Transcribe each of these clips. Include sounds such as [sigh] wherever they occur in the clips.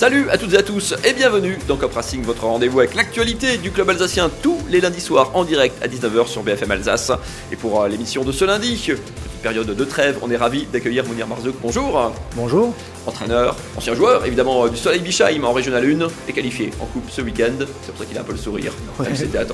Salut à toutes et à tous et bienvenue dans Cop Racing, votre rendez-vous avec l'actualité du club alsacien tous les lundis soirs en direct à 19h sur BFM Alsace. Et pour euh, l'émission de ce lundi, petite période de trêve, on est ravi d'accueillir Mounir Marzouk. Bonjour. Bonjour. Entraîneur, ancien joueur évidemment euh, du Soleil Bichheim en Régional 1 et qualifié en coupe ce week-end. C'est pour ça qu'il a un peu le sourire.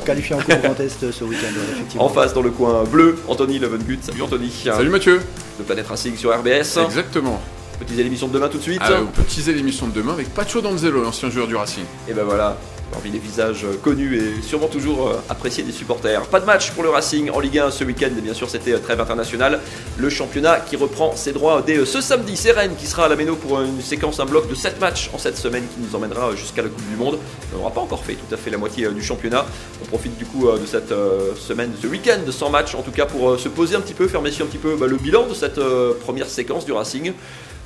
Qualifié en coupe Grand Est ce week-end, effectivement. En face dans le coin bleu, Anthony Levengut. Salut Anthony. Salut Mathieu. De Planète Racing sur RBS. Exactement. Petite l'émission de demain tout de suite. Ah, on peut teaser l'émission de demain avec Pacho Danzelo, l'ancien joueur du Racing. Et ben voilà, parmi les visages euh, connus et sûrement toujours euh, appréciés des supporters. Pas de match pour le Racing en Ligue 1 ce week-end, et bien sûr c'était euh, trêve internationale. Le championnat qui reprend ses droits dès ce samedi. C'est Rennes qui sera à la Méno pour une séquence, un bloc de 7 matchs en cette semaine qui nous emmènera jusqu'à la Coupe du Monde. On n'aura pas encore fait tout à fait la moitié du championnat. On profite du coup de cette semaine, de ce week-end sans match en tout cas pour se poser un petit peu, faire messieurs un petit peu bah, le bilan de cette première séquence du Racing.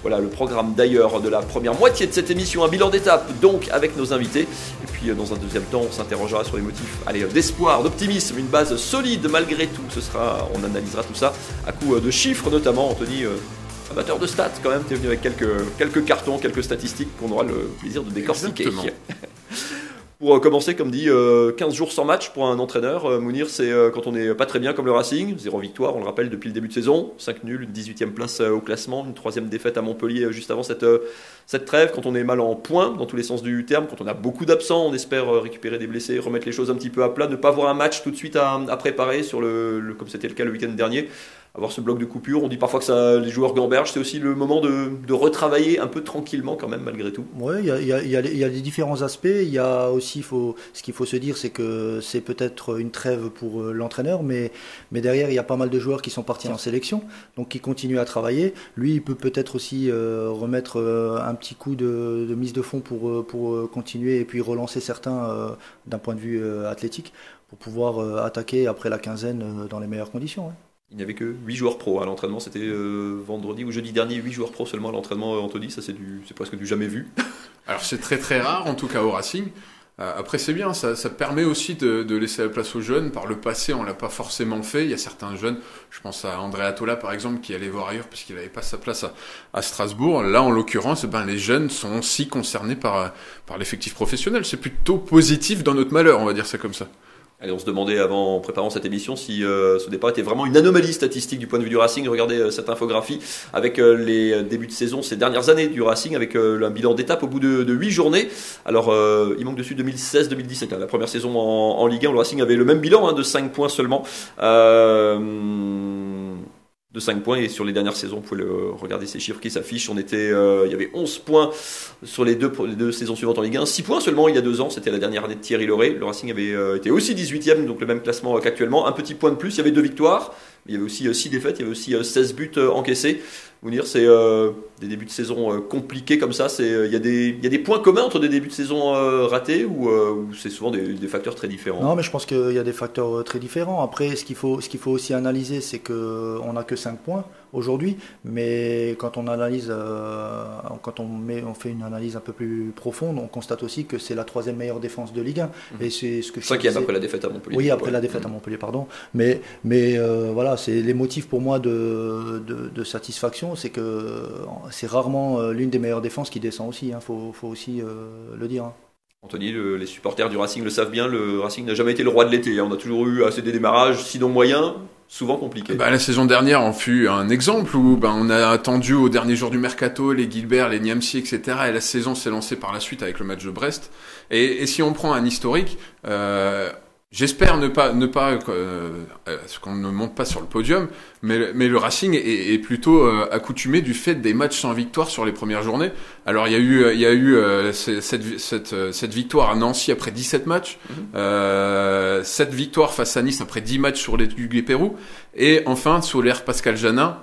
Voilà le programme d'ailleurs de la première moitié de cette émission, un bilan d'étape donc avec nos invités. Et puis euh, dans un deuxième temps, on s'interrogera sur les motifs allez, d'espoir, d'optimisme, une base solide malgré tout. Ce sera, on analysera tout ça à coup euh, de chiffres notamment. Anthony, euh, amateur de stats quand même, tu es venu avec quelques, quelques cartons, quelques statistiques qu'on aura le plaisir de décortiquer. [laughs] Pour euh, commencer, comme dit, 15 euh, jours sans match pour un entraîneur. Euh, Mounir, c'est quand on n'est pas très bien comme le Racing. Zéro victoire, on le rappelle, depuis le début de saison. 5 nuls, une 18e place au classement, une troisième défaite à Montpellier juste avant cette, cette trêve. Quand on est mal en points, dans tous les sens du terme, quand on a beaucoup d'absents, on espère récupérer des blessés, remettre les choses un petit peu à plat, ne pas avoir un match tout de suite à, préparer, sur le, comme c'était le cas le week-end dernier avoir ce bloc de coupure. On dit parfois que ça, les joueurs gambergent, c'est aussi le moment de, de, retravailler un peu tranquillement quand même malgré tout. Oui, il y a, y, a, y a, des différents aspects. Il y a aussi, faut, ce qu'il faut se dire, c'est que c'est peut-être une trêve pour euh, l'entraîneur, mais, mais derrière, il y a pas mal de joueurs qui sont partis en sélection, donc qui continuent à travailler. Lui, il peut peut-être aussi euh, remettre euh, un petit coup de, de, mise de fond pour, pour continuer et puis relancer certains d'un point de vue athlétique pour pouvoir attaquer après la quinzaine dans les meilleures conditions. Ouais. Il n'y avait que 8 joueurs pro à l'entraînement. C'était euh, vendredi ou jeudi dernier, 8 joueurs pro seulement à l'entraînement, euh, Anthony. Ça, c'est, du, c'est presque du jamais vu. [laughs] Alors, c'est très très rare, en tout cas au Racing. Euh, après, c'est bien, ça, ça permet aussi de, de, laisser la place aux jeunes. Par le passé, on l'a pas forcément fait. Il y a certains jeunes, je pense à André Atola par exemple, qui allait voir ailleurs parce qu'il n'avait pas sa place à, à, Strasbourg. Là, en l'occurrence, ben, les jeunes sont aussi concernés par, par l'effectif professionnel. C'est plutôt positif dans notre malheur, on va dire ça comme ça. Allez, on se demandait avant, en préparant cette émission, si euh, ce départ était vraiment une anomalie statistique du point de vue du Racing. Regardez euh, cette infographie avec euh, les débuts de saison, ces dernières années du Racing, avec un bilan d'étape au bout de, de 8 journées. Alors, il manque dessus 2016-2017, hein, la première saison en, Ligue 1. Le Racing avait le même bilan hein, de 5 points seulement de 5 points. Et sur les dernières saisons, vous pouvez le, regarder ces chiffres qui s'affichent. On était, euh, il y avait 11 points sur les deux, saisons suivantes en Ligue 1, 6 points seulement il y a deux ans, c'était la dernière année de Thierry Loré. Le Racing avait euh, été aussi 18e, donc le même classement qu'actuellement, un petit point de plus, il y avait deux victoires, il y avait aussi 6 euh, défaites, il y avait aussi 16 buts encaissés. Vous dire, c'est euh, des débuts de saison euh, compliqués comme ça. C'est il y, a des, y a des points communs entre des débuts de saison euh, ratés ou, ou c'est souvent des, des, facteurs très différents? Non, mais je pense qu'il y a des facteurs très différents. Après, ce qu'il faut, ce qu'il faut aussi analyser, c'est que on n'a que 5 points aujourd'hui, mais quand on analyse, quand on met, on fait une analyse un peu plus profonde, on constate aussi que c'est la troisième meilleure défense de Ligue 1. Mhm. Et c'est ce que. Cinquième après la défaite à Montpellier. Oui, après la défaite à Montpellier, pardon. Mais, mais voilà, c'est les motifs pour moi de, de, de satisfaction c'est que c'est rarement euh, l'une des meilleures défenses qui descend aussi. Il hein, faut, aussi euh, le dire. Hein. Anthony, les supporters du Racing le savent bien, le Racing n'a jamais été le roi de l'été. Hein. On a toujours eu assez des démarrages, sinon moyens, souvent compliqués. Bah, la saison dernière en fut un exemple où bah, on a attendu au dernier jour du mercato les Gilbert, les Niamsi, etc. Et la saison s'est lancée par la suite avec le match de Brest. Et, si on prend un historique, euh, J'espère ne pas, ne pas, euh, qu'on ne monte pas sur le podium, mais, mais le Racing est, est plutôt euh, accoutumé du fait des matchs sans victoire sur les premières journées. Alors il y a eu, il y a eu euh, cette, cette, euh, cette, victoire à Nancy après 17 matchs, euh, cette victoire face à Nice après 10 matchs sur les du Pérou, et enfin sur l'air Pascal Janin,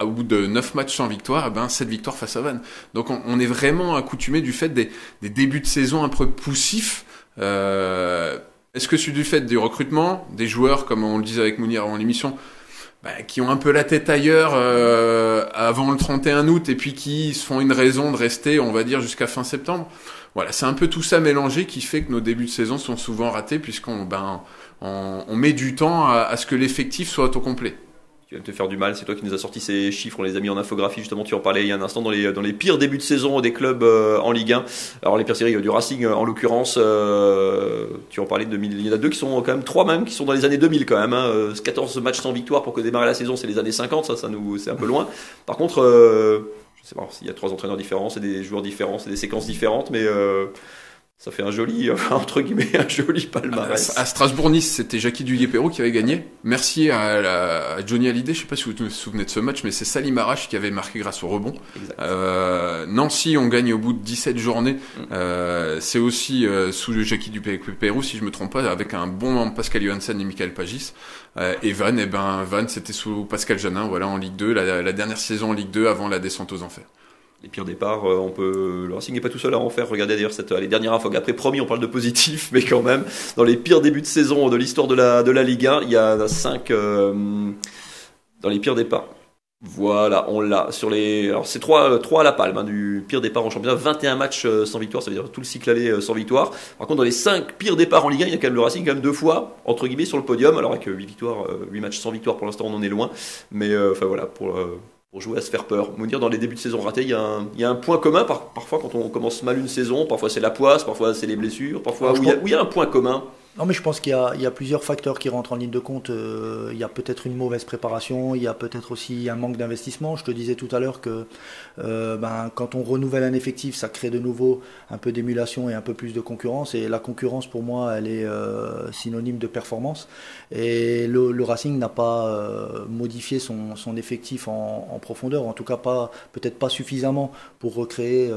au bout de 9 matchs sans victoire, eh ben cette victoire face à Vannes. Donc on, on, est vraiment accoutumé du fait des, des débuts de saison un peu poussifs. Euh, est-ce que c'est du fait du recrutement, des joueurs, comme on le disait avec Mounir avant l'émission, bah, qui ont un peu la tête ailleurs euh, avant le 31 août et puis qui se font une raison de rester, on va dire, jusqu'à fin septembre? Voilà, c'est un peu tout ça mélangé qui fait que nos débuts de saison sont souvent ratés puisqu'on ben, on, met du temps à, à ce que l'effectif soit au complet. Tu vas te faire du mal. C'est toi qui nous as sorti ces chiffres, on les a mis en infographie. Justement, tu en parlais il y a un instant dans les, dans les pires débuts de saison des clubs euh, en Ligue 1. Alors, les pires séries euh, du Racing, euh, en l'occurrence, tu en parlais de 2000. Il y en a deux qui sont quand même, trois même, qui sont dans les années 2000 quand même. Hein. 14 matchs sans victoire pour que démarrer la saison, c'est les années 50. Ça, ça nous, c'est un peu loin. Par contre, je sais pas s'il y a trois entraîneurs différents, c'est des joueurs différents, c'est des séquences différentes, mais ça fait un joli, [laughs] entre guillemets, un joli palmarès. À, Strasbourg-Nice, c'était Jackie Duguay-Perrault qui avait gagné. Merci à, Johnny Hallyday, je sais pas si vous vous souvenez de ce match, mais c'est Salim Arash qui avait marqué grâce au rebond. Euh, Nancy, on gagne au bout de 17 journées. Mm. Euh, c'est aussi euh, sous Jackie Duguay-Perrault, si je me trompe pas, avec un bon Pascal Johansen et Michael Pagis. Euh, et Van, eh ben, Van, c'était sous Pascal Janin, voilà, en Ligue 2, la, la dernière saison en Ligue 2 avant la descente aux enfers les pires départs, euh, on peut. Le Racing n'est pas tout seul à en faire. Regardez d'ailleurs cette, les dernières infos. Après, promis, on parle de positif, [laughs] mais quand même, dans les pires débuts de saison de l'histoire de la, de la Ligue 1, il y a 5 euh, dans les pires départs. Voilà, on l'a. Sur les, alors c'est 3, 3 à la palme hein, du pire départ en championnat, 21 matchs euh, sans victoire, ça veut dire tout le cycle aller sans victoire. Par contre, dans les 5 pires départs en Ligue 1, il y a quand même le Racing quand même deux fois, entre guillemets, sur le podium. Alors avec 8 victoires, 8 matchs sans victoire, pour l'instant, on en est loin. Mais enfin voilà, pour pour jouer à se faire peur. dire dans les débuts de saison ratés, il y a un, il y a un point commun parfois quand on commence mal une saison, parfois c'est la poisse, parfois c'est les blessures, parfois où il y a un point commun. Non, mais je pense qu'il y, a plusieurs facteurs qui rentrent en ligne de compte. Euh, il y a peut-être une mauvaise préparation, il y a peut-être aussi un manque d'investissement. Je te disais tout à l'heure que euh, ben, quand on renouvelle un effectif, ça crée de nouveau un peu d'émulation et un peu plus de concurrence. Et la concurrence, pour moi, elle est euh, synonyme de performance. Et le, Racing n'a pas modifié son, effectif en, profondeur, en tout cas pas peut-être pas suffisamment pour recréer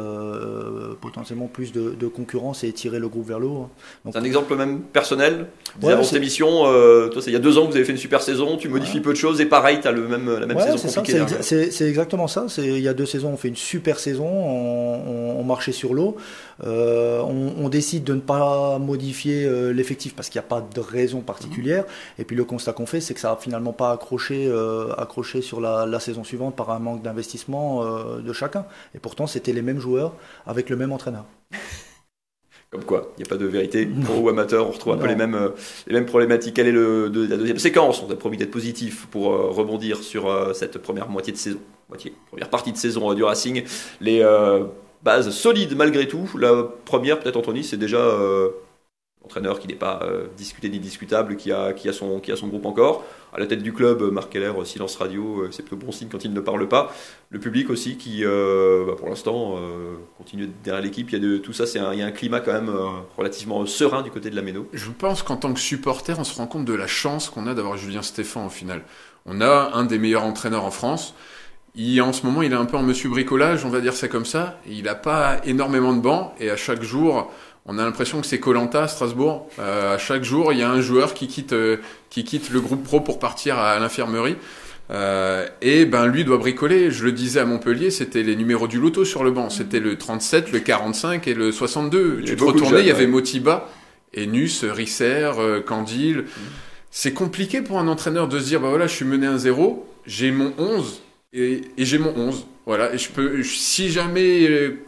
potentiellement plus de, de, concurrence et tirer le groupe vers le haut. Hein. C'est un exemple même personnel personnel. Ouais, avant cette émission, euh, toi, il y a deux ans que vous avez fait une super saison, tu modifies peu de choses et pareil, tu as le même, la même saison C'est exactement ça. Il y a deux saisons, on fait une super saison, on, on, marchait sur l'eau. Euh, on, on, décide de ne pas modifier euh, l'effectif parce qu'il n'y a pas de raison particulière. Et puis le constat qu'on fait, c'est que ça n'a finalement pas accroché, accroché sur la, la, saison suivante par un manque d'investissement de chacun. Et pourtant, c'était les mêmes joueurs avec le même entraîneur. Comme quoi, il n'y a pas de vérité. Pro ou amateur, on retrouve un peu les mêmes, euh, les mêmes problématiques. Quelle est le, de, la deuxième? Séquence On a promis d'être positif pour euh, rebondir sur euh, cette première moitié de saison, moitié, première partie de saison du Racing. Les bases solides malgré tout. La première, peut-être Anthony, c'est déjà entraîneur qui n'est pas euh, discuté ni discutable, qui a, qui, a son, qui a son groupe encore. À la tête du club, Marc Keller, silence radio, euh, c'est plutôt bon signe quand il ne parle pas. Le public aussi qui, euh, bah, pour l'instant, continue derrière l'équipe. Il y a de tout ça, c'est il y a un climat quand même relativement serein du côté de la Méno. Je pense qu'en tant que supporter, on se rend compte de la chance qu'on a d'avoir Julien Stéphan au final. On a un des meilleurs entraîneurs en France. Il, en ce moment, il est un peu en monsieur bricolage, on va dire ça comme ça. Il n'a pas énormément de bancs et à chaque jour, on a l'impression que c'est Colanta à Strasbourg. Euh, à chaque jour, il y a un joueur qui quitte, euh, qui quitte le groupe pro pour partir à, l'infirmerie. Euh, et ben lui doit bricoler. Je le disais à Montpellier, c'était les numéros du loto sur le banc. C'était le 37, le 45 et le 62. tu te retournais, il y avait Motiba, Enus, Risser, euh, Candil. C'est compliqué pour un entraîneur de se dire, bah voilà, je suis mené à 0, j'ai mon 11 et, et j'ai mon 11. Voilà, et je peux, si jamais euh,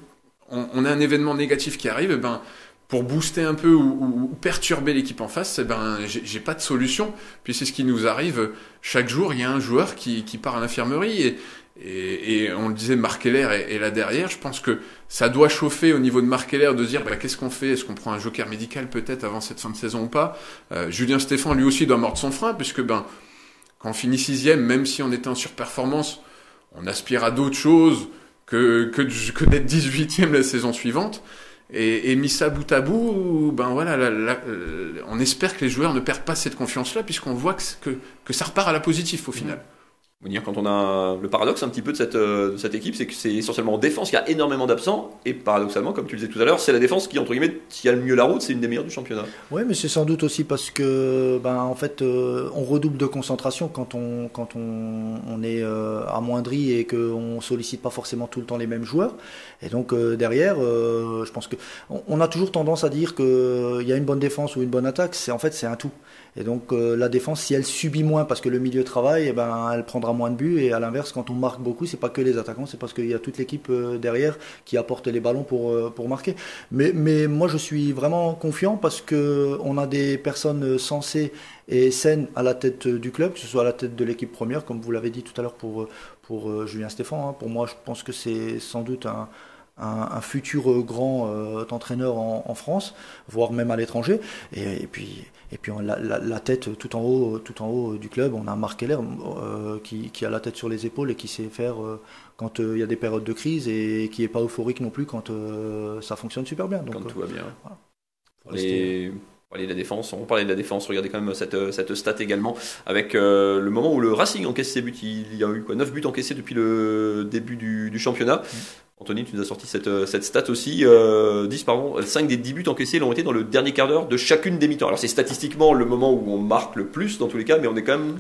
on, a un événement négatif qui arrive, eh ben pour booster un peu ou, perturber l'équipe en face, eh ben, j'ai pas de solution. Puis c'est ce qui nous arrive chaque jour. Il y a un joueur qui, part à l'infirmerie et, et, on le disait, Marc Heller est, là derrière. Je pense que ça doit chauffer au niveau de Marc Heller de dire bah, qu'est-ce qu'on fait? Est-ce qu'on prend un joker médical peut-être avant cette fin de saison ou pas? Euh, Julien Stéphan lui aussi doit mordre son frein puisque ben quand on finit sixième, même si on était en surperformance, on aspire à d'autres choses que, que, que d'être 18e la saison suivante. Et, et mis ça bout à bout, ben voilà, on espère que les joueurs ne perdent pas cette confiance-là, puisqu'on voit que, que, que, ça repart à la positive au final quand on a le paradoxe un petit peu de cette, euh, de cette équipe, c'est que c'est essentiellement en défense qu'il y a énormément d'absents et paradoxalement, comme tu le disais tout à l'heure, c'est la défense qui entre guillemets qui a le mieux la route, c'est une des meilleures du championnat. Oui, mais c'est sans doute aussi parce que ben en fait euh, on redouble de concentration quand on quand on, on est euh, amoindri et qu'on sollicite pas forcément tout le temps les mêmes joueurs. Et donc derrière, je pense que on, a toujours tendance à dire que il y a une bonne défense ou une bonne attaque. C'est en fait c'est un tout. Et donc la défense, si elle subit moins parce que le milieu travaille, eh ben elle prendra moins de buts. Et à l'inverse, quand on marque beaucoup, c'est pas que les attaquants, c'est parce qu'il y a toute l'équipe derrière qui apporte les ballons pour, pour marquer. Mais, mais moi, je suis vraiment confiant parce que on a des personnes sensées et saines à la tête du club, que ce soit à la tête de l'équipe première, comme vous l'avez dit tout à l'heure pour, pour Julien Stéphan. Hein. Pour moi, je pense que c'est sans doute un un, futur euh, grand euh, entraîneur en, France, voire même à l'étranger. Et, puis, et puis la, tête tout en haut, tout en haut du club, on a Marc Keller euh, qui, a la tête sur les épaules et qui sait faire quand il y a des périodes de crise et qui n'est pas euphorique non plus quand ça fonctionne super bien. Donc, quand tout va bien. Les... On parlait de la défense, on parlait de la défense, regardez quand même cette, cette stat également, avec le moment où le Racing encaisse ses buts, il y a eu quoi, 9 buts encaissés depuis le début du, championnat. Mmh. Anthony, tu nous as sorti cette, euh, cette stat aussi. 10, euh, pardon, 5 des 10 buts encaissés l'ont été dans le dernier quart d'heure de chacune des mi-temps. Alors c'est statistiquement le moment où on marque le plus dans tous les cas, mais on est quand même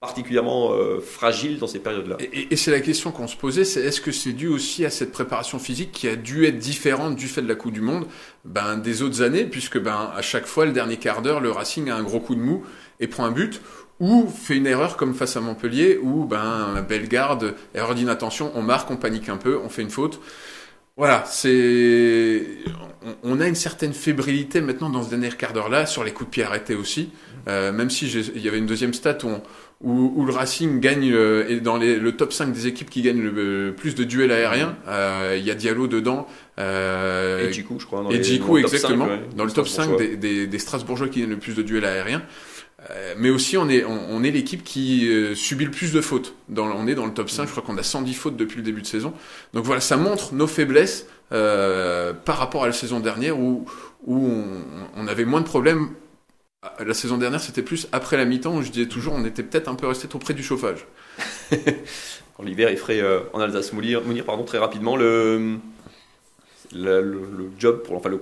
particulièrement euh, fragile dans ces périodes-là. Et, c'est la question qu'on se posait, c'est est-ce que c'est dû aussi à cette préparation physique qui a dû être différente du fait de la Coupe du Monde ben, des autres années, puisque ben, à chaque fois, le dernier quart d'heure, le Racing a un gros coup de mou et prend un but, ou fait une erreur comme face à Montpellier, où ben Bellegarde, erreur d'inattention, on marque, on panique un peu, on fait une faute. Voilà, c'est on, a une certaine fébrilité maintenant dans ce dernier quart d'heure là sur les coups de pied arrêtés aussi. Euh, même si il y avait une deuxième stat où, où, le Racing gagne euh, et dans les, le top 5 des équipes qui gagnent le plus de duels aériens, euh, il y a Diallo dedans. Euh, et Djikou, je crois. et Djikou, exactement. dans le top 5 des, des, des Strasbourgeois qui gagnent le plus de duels aériens. Euh, mais aussi, on est, on, est l'équipe qui euh, subit le plus de fautes. Dans, on est dans le top 5, je crois qu'on a 110 fautes depuis le début de saison. Donc voilà, ça montre nos faiblesses euh, par rapport à la saison dernière où, où on, avait moins de problèmes. La saison dernière, c'était plus après la mi-temps où je disais toujours on était peut-être un peu resté trop près du chauffage. L'hiver est frais [laughs] en Alsace, Mounir, pardon, très rapidement, le, le, job, pour, enfin le,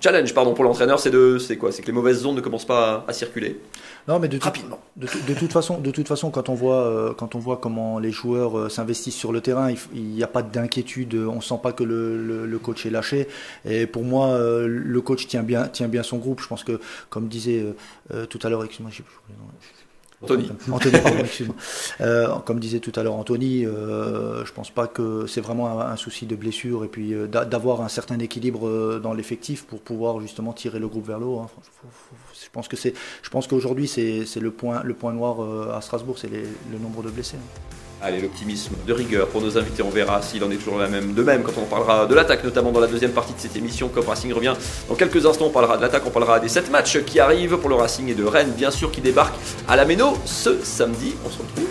challenge pardon, pour l'entraîneur, c'est de, c'est quoi? C'est que les mauvaises ondes ne commencent pas à, circuler. Non, mais de rapidement. de, toute façon, de toute façon, quand on voit, euh, quand on voit comment les joueurs euh, s'investissent sur le terrain, il n'y a pas d'inquiétude. On sent pas que le, le, coach est lâché. Et pour moi, euh, le coach tient bien, tient bien son groupe. Je pense que, comme disait tout à l'heure, excuse-moi, Anthony. [laughs] Euh, comme disait tout à l'heure Anthony, euh, je pense pas que c'est vraiment un, souci de blessure et puis euh, d'avoir un certain équilibre euh, dans l'effectif pour pouvoir justement tirer le groupe vers le haut. Hein. je pense que c'est, qu'aujourd'hui c'est le point, le point noir à Strasbourg, c'est le nombre de blessés. Hein. Allez, l'optimisme de rigueur pour nos invités, on verra s'il en est toujours la même. De même, quand on parlera de l'attaque, notamment dans la deuxième partie de cette émission, Cop Racing revient dans quelques instants. On parlera de l'attaque, on parlera des 7 matchs qui arrivent pour le Racing et de Rennes, bien sûr, qui débarquent à la Méno ce samedi. On se retrouve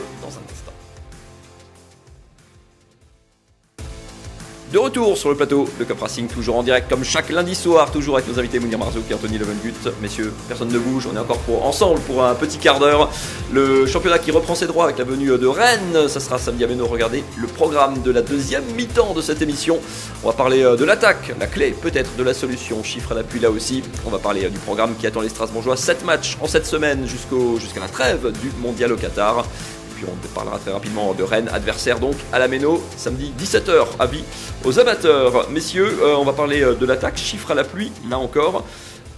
De retour sur le plateau de Cup Racing, toujours en direct comme chaque lundi soir, toujours avec nos invités Mounir Marzouk et Anthony Levengut. Messieurs, personne ne bouge, on est encore pour, ensemble pour un petit quart d'heure. Le championnat qui reprend ses droits avec la venue de Rennes, ça sera samedi à Beno. Regardez le programme de la deuxième mi-temps de cette émission. On va parler euh, de l'attaque, la clé peut-être de la solution, chiffre à l'appui là aussi. On va parler euh, du programme qui attend les Strasbourgeois, 7 matchs en cette semaine jusqu'à la trêve du mondial au Qatar on parlera très rapidement de Rennes, adversaire donc à la Méno, samedi 17h, avis aux amateurs. Messieurs, euh, on va parler euh, de l'attaque, chiffre à la pluie, là encore.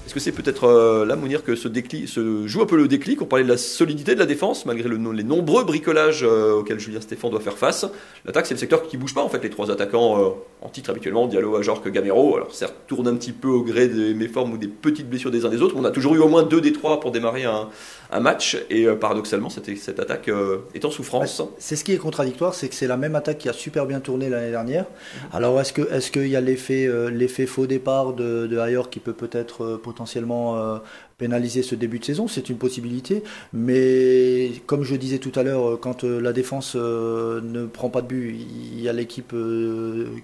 Est-ce que c'est peut-être euh, là, Mounir, que se, joue un peu le déclic On parlait de la solidité de la défense, malgré le, les nombreux bricolages auxquels Julien Stéphane doit faire face. L'attaque, c'est le secteur qui bouge pas, en fait. Les trois attaquants en titre habituellement, Diallo, Ajorque, Gamero. Alors, certes, tourne un petit peu au gré des méformes ou des petites blessures des uns des autres. On a toujours eu au moins deux des trois pour démarrer un, un match. Et euh, paradoxalement, cette, cette attaque euh, est en souffrance. C'est ce qui est contradictoire, c'est que c'est la même attaque qui a super bien tourné l'année dernière. Mhm. Alors est-ce que est-ce qu'il y a l'effet euh, l'effet faux départ de, de Ayor qui peut peut-être potentiellement pénaliser ce début de saison, c'est une possibilité. Mais comme je disais tout à l'heure, quand la défense ne prend pas de but, il y a l'équipe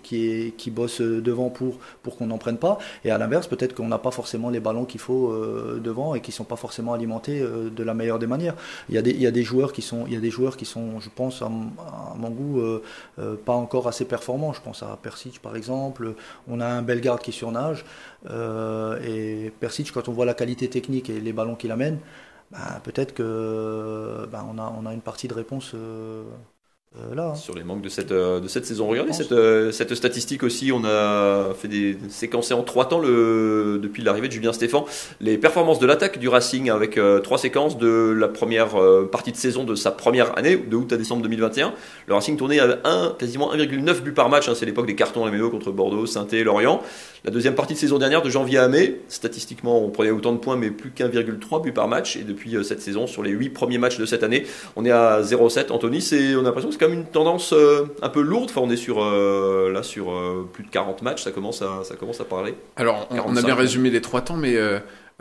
qui, bosse devant pour, qu'on n'en prenne pas. Et à l'inverse, peut-être qu'on n'a pas forcément les ballons qu'il faut devant et qui ne sont pas forcément alimentés de la meilleure des manières. Il y a des, il y a des joueurs qui sont, il y a des joueurs qui sont, je pense, à, mon goût, euh, euh, pas encore assez performants. Je pense à Persic par exemple. On a un Bellegarde qui surnage euh, et Persic, quand on voit la qualité technique et les ballons qu'il amène, bah, peut-être que bah, on a, on a une partie de réponse euh, là. Hein. Sur les manques de cette, euh, de cette saison. Regardez cette, euh, cette statistique aussi. On a fait des séquences en trois temps le, depuis l'arrivée de Julien Stéphan. Les performances de l'attaque du Racing avec trois séquences de la première partie de saison de sa première année, de août à décembre 2021. Le Racing tournait à 1, quasiment 1,9 buts par match. Hein. C'est l'époque des cartons à la mélo contre Bordeaux, saint et Lorient. La deuxième partie de saison dernière, de janvier à mai, statistiquement, on prenait autant de points, mais plus qu'un,3 but par match. Et depuis cette saison, sur les 8 premiers matchs de cette année, on est à 0,7. Anthony, on a l'impression que même une tendance euh, un peu lourde. Enfin, on est sur, euh, là, sur plus de 40 matchs. Ça commence à, ça commence à parler. Alors, on, a bien résumé les trois temps, mais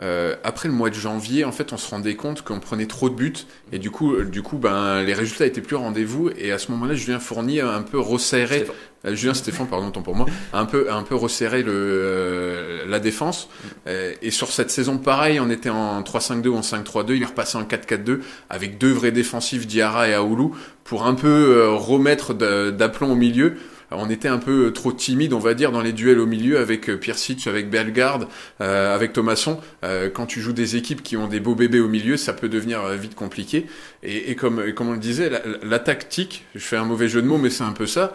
euh, après le mois de janvier, en fait, on se rendait compte qu'on prenait trop de buts et du coup, euh, du coup, ben les résultats étaient plus au rendez-vous. Et à ce moment-là, Julien Fournier a un peu resserré, euh, Julien Stéphane, pardon, tant pour moi, a un peu, un peu resserré le euh, la défense. et sur cette saison, pareil, on était en 3-5-2 ou en 5-3-2. Il est repassé en 4-4-2 avec deux vrais défensifs, Diarra et Aoulou, pour un peu remettre d'aplomb au milieu on était un peu trop timide, on va dire, dans les duels au milieu avec euh, Piersic, avec Bellegarde, euh, avec Thomasson. Euh, quand tu joues des équipes qui ont des beaux bébés au milieu, ça peut devenir vite compliqué. Et, comme, comme on le disait, la, tactique, je fais un mauvais jeu de mots, mais c'est un peu ça.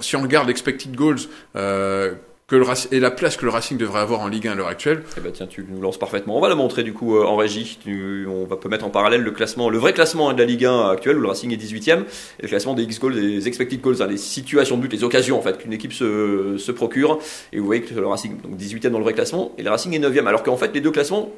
si on regarde l'expected goals et la place que le Racing devrait avoir en Ligue 1 à l'heure actuelle. Eh ben tiens, tu nous lances parfaitement. On va la montrer du coup euh, en régie. on va peut mettre en parallèle le classement, le vrai classement de la Ligue 1 actuelle où le Racing est 18e et le classement des X goals, des expected goals, hein, les situations de but, les occasions en fait qu'une équipe se, se, procure. Et vous voyez que le Racing donc 18e dans le vrai classement et le Racing est 9e. Alors qu'en fait les deux classements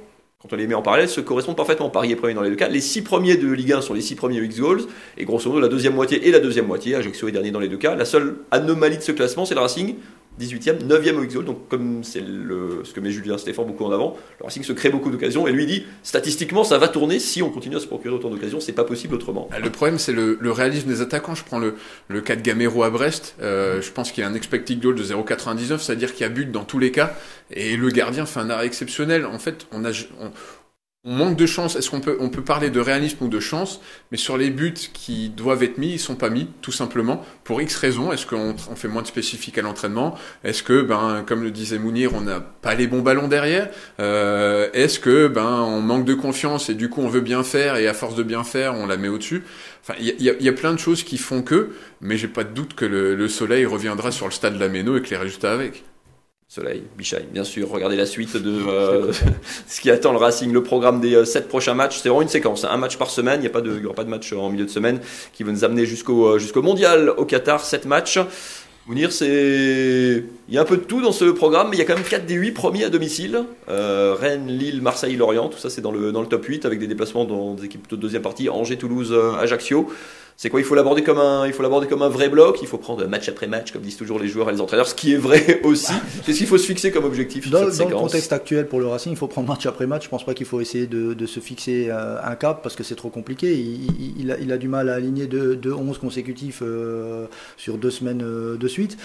quand on les met en parallèle, se correspondent parfaitement. Paris est premier dans les deux cas. Les six premiers de Ligue 1 sont les six premiers X goals. Et grosso modo, la deuxième moitié et la deuxième moitié. Ajaccio est dernier dans les deux cas. La seule anomalie de ce classement, c'est le Racing 18e, 9e au x Donc, comme c'est ce que met Julien Stéphane beaucoup en avant, le Racing se crée beaucoup d'occasions et lui dit statistiquement, ça va tourner si on continue à se procurer autant d'occasions. C'est pas possible autrement. Ah, le problème, c'est le, réalisme des attaquants. Je prends le, le cas de Gamero à Brest. Euh, je pense qu'il y a un expected goal de 0,99, c'est-à-dire qu'il y a but dans tous les cas. Et le gardien fait un arrêt exceptionnel. En fait, on a, on manque de chance. Est-ce qu'on peut, on peut parler de réalisme ou de chance Mais sur les buts qui doivent être mis, ils sont pas mis, tout simplement. Pour X raisons. Est-ce qu'on on fait moins de spécifique à l'entraînement? Est-ce que, ben, comme le disait Mounir, on n'a pas les bons ballons derrière? Euh, Est-ce que, ben, on manque de confiance et du coup on veut bien faire et à force de bien faire, on la met au-dessus? Enfin, il y a, y a, plein de choses qui font que, mais j'ai pas de doute que le, le soleil reviendra sur le stade de la Méno et que les résultats avec. Soleil, Bichai, bien sûr. Regardez la suite de euh, [laughs] ce qui attend le Racing, le programme des euh, sept prochains matchs. C'est vraiment une séquence, hein. un match par semaine. Il n'y a pas de, aura pas de match en milieu de semaine qui va nous amener jusqu'au euh, jusqu'au mondial au Qatar. Sept matchs. Vous dire, c'est il y a un peu de tout dans ce programme, mais il y a quand même 4 des 8 premiers à domicile. Rennes, Lille, Marseille, Lorient, tout ça c'est dans le, dans le top 8 avec des déplacements dans des équipes de deuxième partie, Angers, Toulouse, Ajaccio c'est quoi Il faut l'aborder comme un, il faut l'aborder comme un vrai bloc? Il faut prendre match après match, comme disent toujours les joueurs et les entraîneurs, ce qui est vrai [laughs] aussi. C'est ce qu'il faut se fixer comme objectif. Dans, dans le contexte actuel pour le Racing, il faut prendre match après match. Je pense pas qu'il faut essayer de, de, se fixer euh, un cap parce que c'est trop compliqué. Il, il, a, il, a, du mal à aligner deux, deux 11 consécutifs euh, sur deux semaines euh, de suite.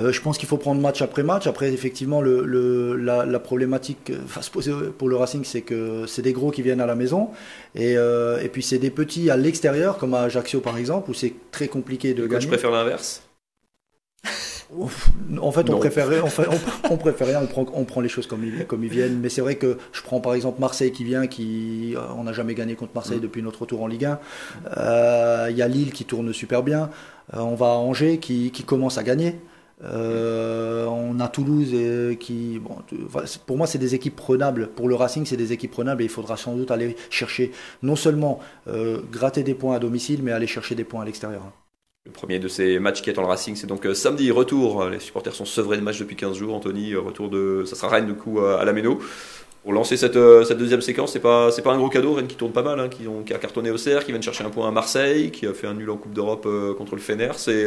Euh, je pense qu'il faut prendre match après match. Après, effectivement, le, le la, la, problématique va se poser pour le Racing, c'est que c'est des gros qui viennent à la maison et, et puis c'est des petits à l'extérieur, comme à Ajaccio par exemple exemple, où c'est très compliqué de gagner. Je préfère l'inverse. [laughs] En fait, on préférait, on, on, [laughs] préférait, on prend, on prend les choses comme ils, comme ils viennent. Mais c'est vrai que je prends par exemple Marseille qui vient, qui euh, on n'a jamais gagné contre Marseille mm. depuis notre retour en Ligue 1. Euh, il y a Lille qui tourne super bien. Euh, on va à Angers qui, qui commence à gagner. On a Toulouse qui, bon, pour moi, c'est des équipes prenables. Pour le Racing, c'est des équipes prenables et il faudra sans doute aller chercher non seulement gratter des points à domicile, mais aller chercher des points à l'extérieur. Le premier de ces matchs qui attend le Racing, c'est donc euh, samedi, retour. Les supporters sont sevrés de match depuis 15 jours. Anthony, euh, retour de. Ça sera Rennes du coup à la Méno. Pour lancer cette, euh, deuxième séquence, c'est pas, c'est pas un gros cadeau. Rennes qui tourne pas mal, hein, qui, qui a cartonné au CER, qui vient de chercher un point à Marseille, qui a fait un nul en Coupe d'Europe contre le Fener. C'est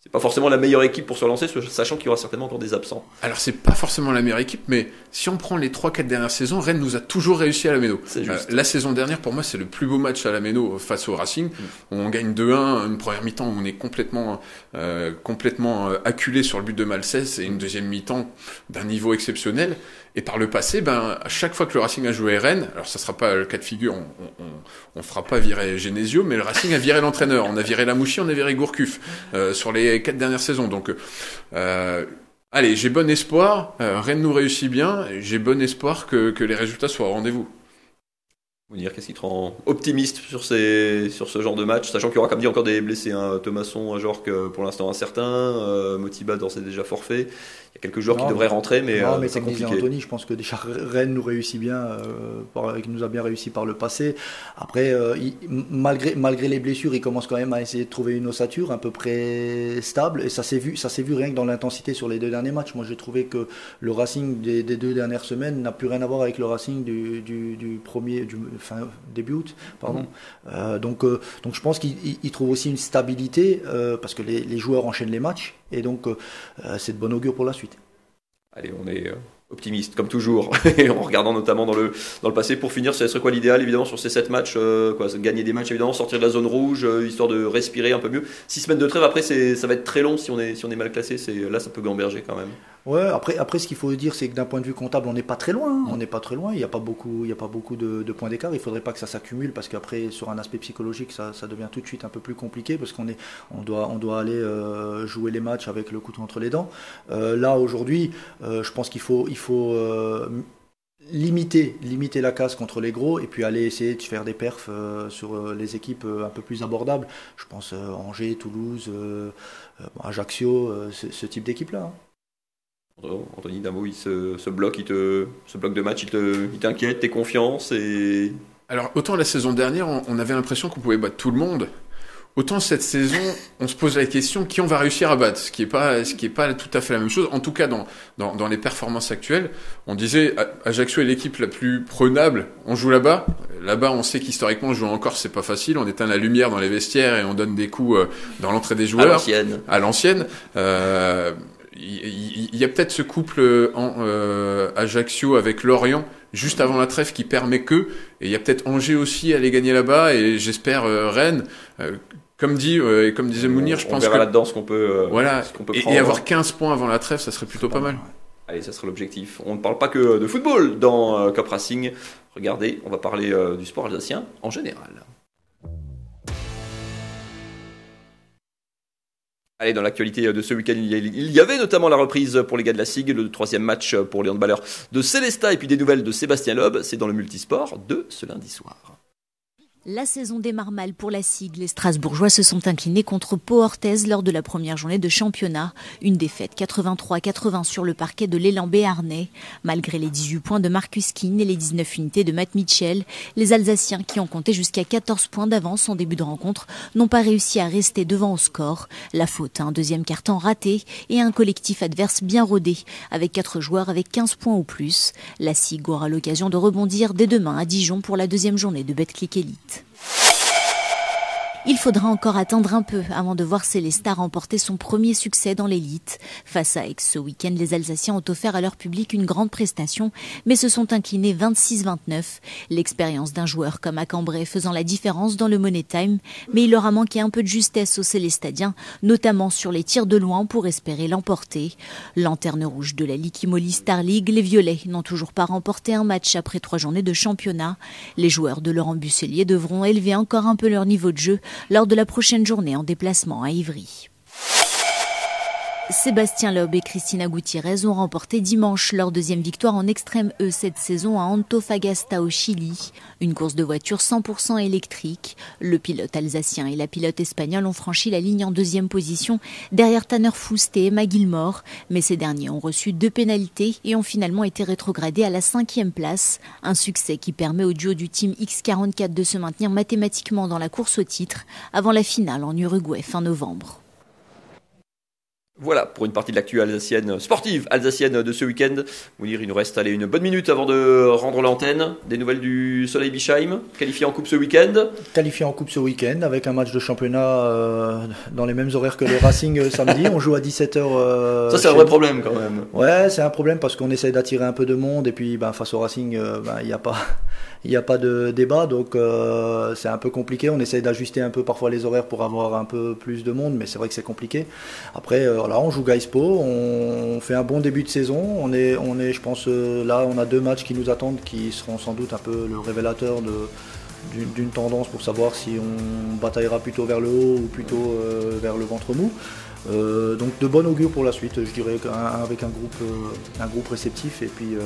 c'est pas forcément la meilleure équipe pour se relancer, sachant qu'il y aura certainement encore des absents. Alors c'est pas forcément la meilleure équipe, mais si on prend les 3-4 dernières saisons, Rennes nous a toujours réussi à la Méno. Euh, la saison dernière, pour moi, c'est le plus beau match à la Méno face au Racing. Mm. On gagne 2-1, une première mi-temps où on est complètement, euh, complètement euh, acculé sur le but de Malcès et une deuxième mi-temps d'un niveau exceptionnel. Et par le passé, ben, à chaque fois que le Racing a joué Rennes, alors ça sera pas le cas de figure, on, on, on fera pas virer Genesio, mais le Racing a viré l'entraîneur. On a viré Lamouchi, on a viré Gourcuff euh, sur les quatre dernières saisons. Donc, euh, allez, j'ai bon espoir. Euh, Rennes nous réussit bien. J'ai bon espoir que, que les résultats soient au rendez-vous. dire qu'est-ce qui te rend optimiste sur, ces, sur ce genre de match, sachant qu'il y aura, comme dit, encore des blessés. Hein. Thomasson, Jorque, pour l'instant incertain. Euh, Motiba, c'est déjà forfait y a quelques joueurs qui devraient rentrer, mais, euh, c'est compliqué. Anthony, je pense que déjà Rennes nous réussit bien, euh, nous a bien réussi par le passé. Après, euh, malgré, malgré les blessures, il commence quand même à essayer de trouver une ossature à peu près stable, et ça s'est vu, ça s'est vu rien que dans l'intensité sur les deux derniers matchs. Moi, j'ai trouvé que le Racing des, deux dernières semaines n'a plus rien à voir avec le Racing du, du, premier, du fin, début août, pardon. Mhm. donc, donc, je pense qu'il trouve aussi une stabilité parce que les, les joueurs enchaînent les matchs, et donc c'est de bon augure pour la suite. Allez, on est euh, optimiste comme toujours, [laughs] en regardant notamment dans le, dans le passé. Pour finir, ce serait quoi l'idéal évidemment sur ces 7 matchs euh, quoi, Gagner des matchs évidemment, sortir de la zone rouge, euh, histoire de respirer un peu mieux. 6 semaines de trêve, après ça va être très long si on est, si on est mal classé, là ça peut gamberger quand même. Ouais, après, après, ce qu'il faut dire, c'est que d'un point de vue comptable, on n'est pas très loin. Hein. On n'est pas très loin. Il n'y a pas beaucoup, il y a pas beaucoup de, points d'écart. Il ne faudrait pas que ça s'accumule parce qu'après, sur un aspect psychologique, ça, ça, devient tout de suite un peu plus compliqué parce qu'on est, on doit, on doit aller euh, jouer les matchs avec le couteau entre les dents. Euh, là, aujourd'hui, euh, je pense qu'il faut, il faut limiter, limiter la casse contre les gros et puis aller essayer de faire des perfs sur les équipes un peu plus abordables. Je pense Angers, Toulouse, Ajaccio, ce, type d'équipe-là. Hein. Anthony, d'un mot, ce, ce, bloc, il te, ce bloc de match, il t'inquiète, t'es confiance et... Alors, autant la saison dernière, on, avait l'impression qu'on pouvait battre tout le monde. Autant cette saison, on se pose la question qui on va réussir à battre, ce qui est pas, ce qui est pas tout à fait la même chose. En tout cas, dans, dans, dans les performances actuelles, on disait Ajaccio est l'équipe la plus prenable. On joue là-bas. Là-bas, on sait qu'historiquement, jouer en Corse, c'est pas facile. On éteint la lumière dans les vestiaires et on donne des coups euh, dans l'entrée des joueurs. À l'ancienne. À l'ancienne. Euh, il y, a peut-être ce couple en, euh, Ajaccio avec Lorient juste avant la trêve qui permet que, et il y a peut-être Angers aussi à aller gagner là-bas, et j'espère euh, Rennes. Euh, comme dit et comme disait Mounir, je pense verra là-dedans ce qu'on peut, voilà, ce peut et, avoir 15 points avant la trêve, ça serait plutôt pas, mal. Allez, ça serait l'objectif. On ne parle pas que de football dans Cup Racing. Regardez, on va parler du sport alsacien en général. Allez, dans l'actualité de ce week-end, il y avait notamment la reprise pour les gars de la SIG, le troisième match pour les handballeurs de Célesta et puis des nouvelles de Sébastien Loeb. C'est dans le multisport de ce lundi soir. La saison démarre mal pour la SIG. Les Strasbourgeois se sont inclinés contre Pau Orthez lors de la première journée de championnat. Une défaite 83-80 sur le parquet de l'élan béarnais. Malgré les 18 points de Marcus Keane et les 19 unités de Matt Mitchell, les Alsaciens, qui ont compté jusqu'à 14 points d'avance en début de rencontre, n'ont pas réussi à rester devant au score. La faute à un deuxième carton raté et un collectif adverse bien rodé, avec 4 joueurs avec 15 points ou plus. La SIG aura l'occasion de rebondir dès demain à Dijon pour la deuxième journée de Betclic Elite. Il faudra encore attendre un peu avant de voir Célestat remporter son premier succès dans l'élite. Face à Aix ce week-end, les Alsaciens ont offert à leur public une grande prestation, mais se sont inclinés 26-29. L'expérience d'un joueur comme Acambray faisant la différence dans le Money Time, mais il leur a manqué un peu de justesse aux Célestadiens, notamment sur les tirs de loin pour espérer l'emporter. Lanterne rouge de la Likimoli Star League, les Violets n'ont toujours pas remporté un match après trois journées de championnat. Les joueurs de Laurent Busselier devront élever encore un peu leur niveau de jeu lors de la prochaine journée en déplacement à Ivry. Sébastien Loeb et Christina Gutiérrez ont remporté dimanche leur deuxième victoire en extrême E cette saison à Antofagasta au Chili. Une course de voiture 100% électrique. Le pilote alsacien et la pilote espagnole ont franchi la ligne en deuxième position derrière Tanner Foust et Emma Gilmore. Mais ces derniers ont reçu deux pénalités et ont finalement été rétrogradés à la cinquième place. Un succès qui permet au duo du team X44 de se maintenir mathématiquement dans la course au titre avant la finale en Uruguay fin novembre. Voilà pour une partie de l'actu alsacienne, sportive alsacienne de ce week-end. Mounir, il nous reste allez, une bonne minute avant de rendre l'antenne. Des nouvelles du Soleil Bischheim, qualifié en coupe ce week-end Qualifié en coupe ce week-end avec un match de championnat euh, dans les mêmes horaires que le [laughs] Racing euh, samedi. On joue à 17h. Euh, Ça, c'est un vrai problème quand même. Ouais, c'est un problème parce qu'on essaie d'attirer un peu de monde et puis ben, face au Racing, ben, il n'y a pas [laughs] il n'y a pas de débat, donc c'est un peu compliqué. On essaye d'ajuster un peu parfois les horaires pour avoir un peu plus de monde, mais c'est vrai que c'est compliqué. Après, euh, on joue Gaispo, on fait un bon début de saison. On est, on est, je pense, euh, là, on a deux matchs qui nous attendent, qui seront sans doute un peu le révélateur de d'une tendance pour savoir si on bataillera plutôt vers le haut ou plutôt vers le ventre mou. Euh, donc de bon augure pour la suite, je dirais, avec un groupe, un groupe réceptif et puis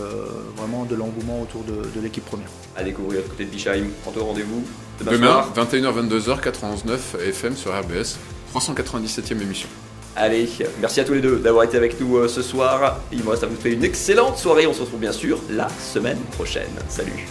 vraiment de l'engouement autour de, l'équipe première. À découvrir côté de Bichheim. Quant rendez-vous demain, 21h-22h, 91.9 FM sur RBS, 397e émission. Allez, merci à tous les deux d'avoir été avec nous ce soir. Il me reste à vous souhaiter une excellente soirée. On se retrouve bien sûr la semaine prochaine. Salut